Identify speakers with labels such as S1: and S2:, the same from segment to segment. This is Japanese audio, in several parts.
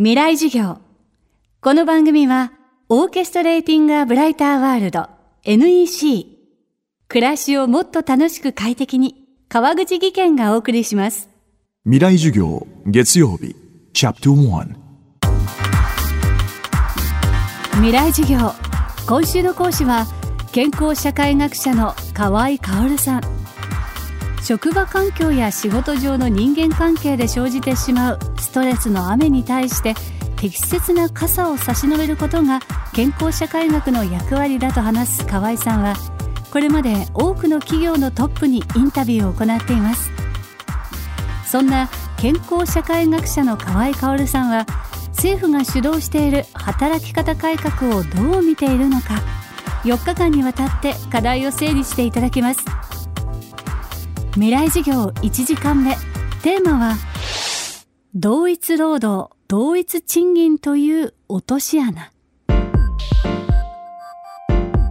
S1: 未来授業。この番組は、オーケストレーティング・ア・ブライター・ワールド NEC。暮らしをもっと楽しく快適に、川口義賢がお送りします。
S2: 未来授業月曜日チャプター
S1: 未来授業。今週の講師は、健康社会学者の河合薫さん。職場環境や仕事上の人間関係で生じてしまうストレスの雨に対して適切な傘を差し伸べることが健康社会学の役割だと話す河合さんはこれまで多くの企業のトップにインタビューを行っています。そんな健康社会学者の河合薫さんは政府が主導している働き方改革をどう見ているのか。4日間にわたって課題を整理していただきます。未来授業1時間目テーマは同一労働同一賃金という落とし穴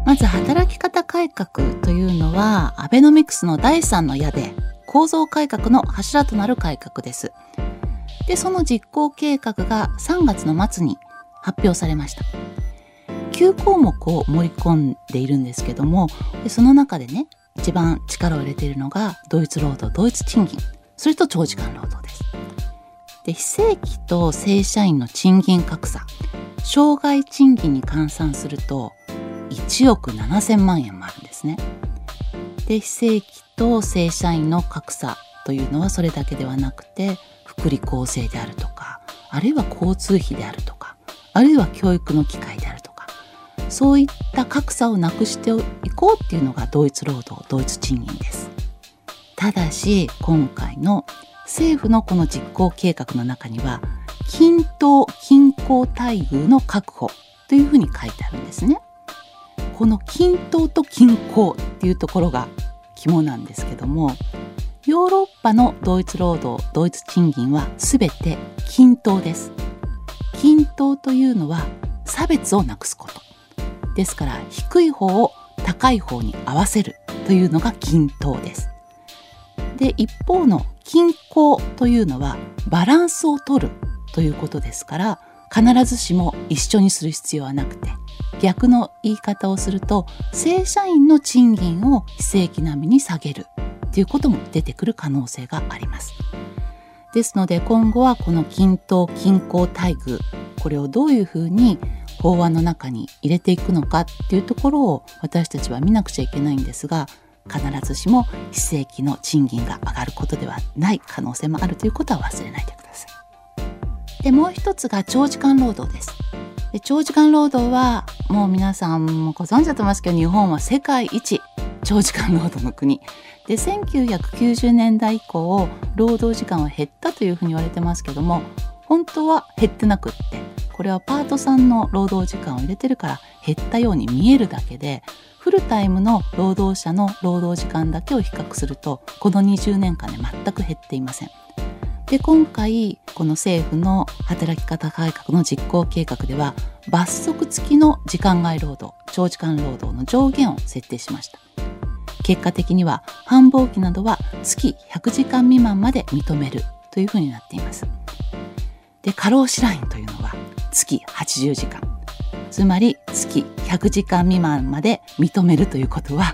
S3: まず働き方改革というのはアベノミクスの第三の矢で構造改革の柱となる改革です。で、その実行計画が3月の末に発表されました。9項目を盛り込んでいるんですけども、でその中でね、一番力を入れているのが同一労働同一賃金、それと長時間労働です。で、非正規と正社員の賃金格差、障害賃金に換算すると1億7000万円もあるんですね。で非正規と正社員の格差というのはそれだけではなくて福利厚生であるとかあるいは交通費であるとかあるいは教育の機会であるとかそういった格差をなくしていこうっていうのが同一労働同一賃金です。ただし今回の政府のこの実行計画の中には均等均衡待遇の確保というふうに書いてあるんですね。この均等と均衡っていうところが肝なんですけどもヨーロッパの同一労働同一賃金は全て均等です均等というのは差別をなくすことですから低い方を高い方に合わせるというのが均等ですで一方の均衡というのはバランスを取るということですから必ずしも一緒にする必要はなくて逆の言い方をすると正社員の賃金を非正規並みに下げるということも出てくる可能性があります。ですので今後はこの均等均衡待遇これをどういうふうに法案の中に入れていくのかっていうところを私たちは見なくちゃいけないんですが必ずしも非正規の賃金が上がることではない可能性もあるということは忘れないでください。でもう一つが長時間労働です。で長時間労働はもう皆さんもご存知だと思いますけど日本は世界一長時間労働の国で1990年代以降労働時間は減ったというふうに言われてますけども本当は減ってなくってこれはパートさんの労働時間を入れてるから減ったように見えるだけでフルタイムの労働者の労働時間だけを比較するとこの20年間で全く減っていません。で今回この政府の働き方改革の実行計画では罰則付きの時間外労働長時間労働の上限を設定しました結果的には繁忙期などは月100時間未満まで認めるというふうになっていますで過労死ラインというのは月80時間。つまり月100時間未満まで認めるということは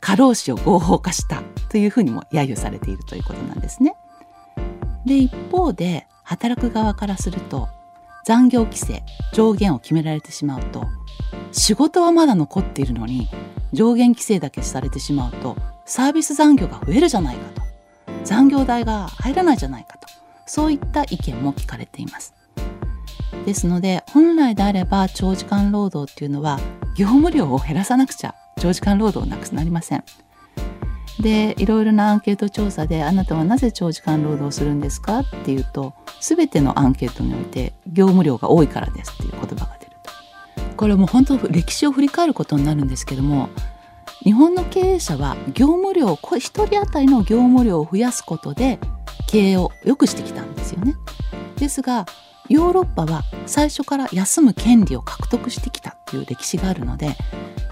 S3: 過労死を合法化したというふうにも揶揄されているということなんですね。で一方で働く側からすると残業規制上限を決められてしまうと仕事はまだ残っているのに上限規制だけされてしまうとサービス残業が増えるじゃないかと残業代が入らないじゃないかとそういった意見も聞かれています。ですので本来であれば長時間労働っていうのは業務量を減らさなくちゃ長時間労働なくなりません。でいろいろなアンケート調査であなたはなぜ長時間労働するんですかっていうと全てのアンケートにおいて業務量が多いからですっていう言葉が出ると。これも本当歴史を振り返ることになるんですけども日本の経営者は業務量1人当たりの業務量を増やすことで経営を良くしてきたんですよね。ですがヨーロッパは最初から休む権利を獲得してきたという歴史があるので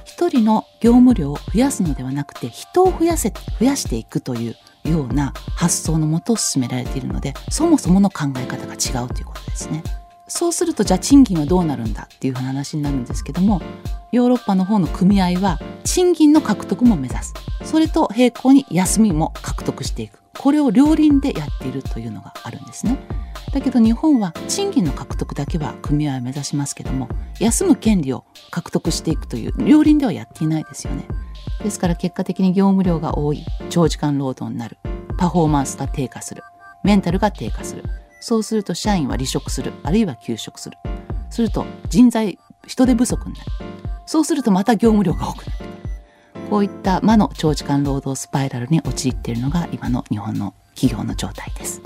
S3: 一人の業務量を増やすのではなくて人を増やせ増やしていくというような発想のもと進められているのでそもそもの考え方が違うということですね。そうするとじゃあ賃金はどうなるんだっていう話になるんですけどもヨーロッパの方の組合は賃金の獲得も目指す。それと並行に休みも獲得していく。これを両輪でやっているというのがあるんですね。だけど日本は賃金の獲得だけは組合を目指しますけども休む権利を獲得していくという両輪ではやっていないですよね。ですから結果的に業務量が多い長時間労働になるパフォーマンスが低下するメンタルが低下する。そうすると社員は離職するあるいは休職する。すると人材人手不足になる。そうするとまた業務量が多くなる。こういった魔の長時間労働スパイラルに陥っているのが今の日本の企業の状態です。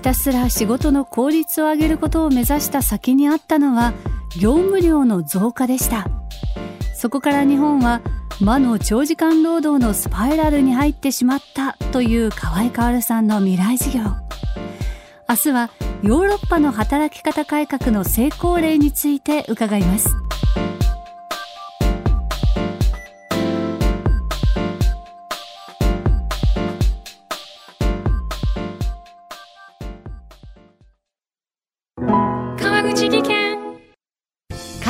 S1: ひたすら仕事の効率を上げることを目指した先にあったのは業務量の増加でした。そこから日本は魔の長時間労働のスパイラルに入ってしまったという河合薫さんの未来事業。明日はヨーロッパの働き方改革の成功例について伺います。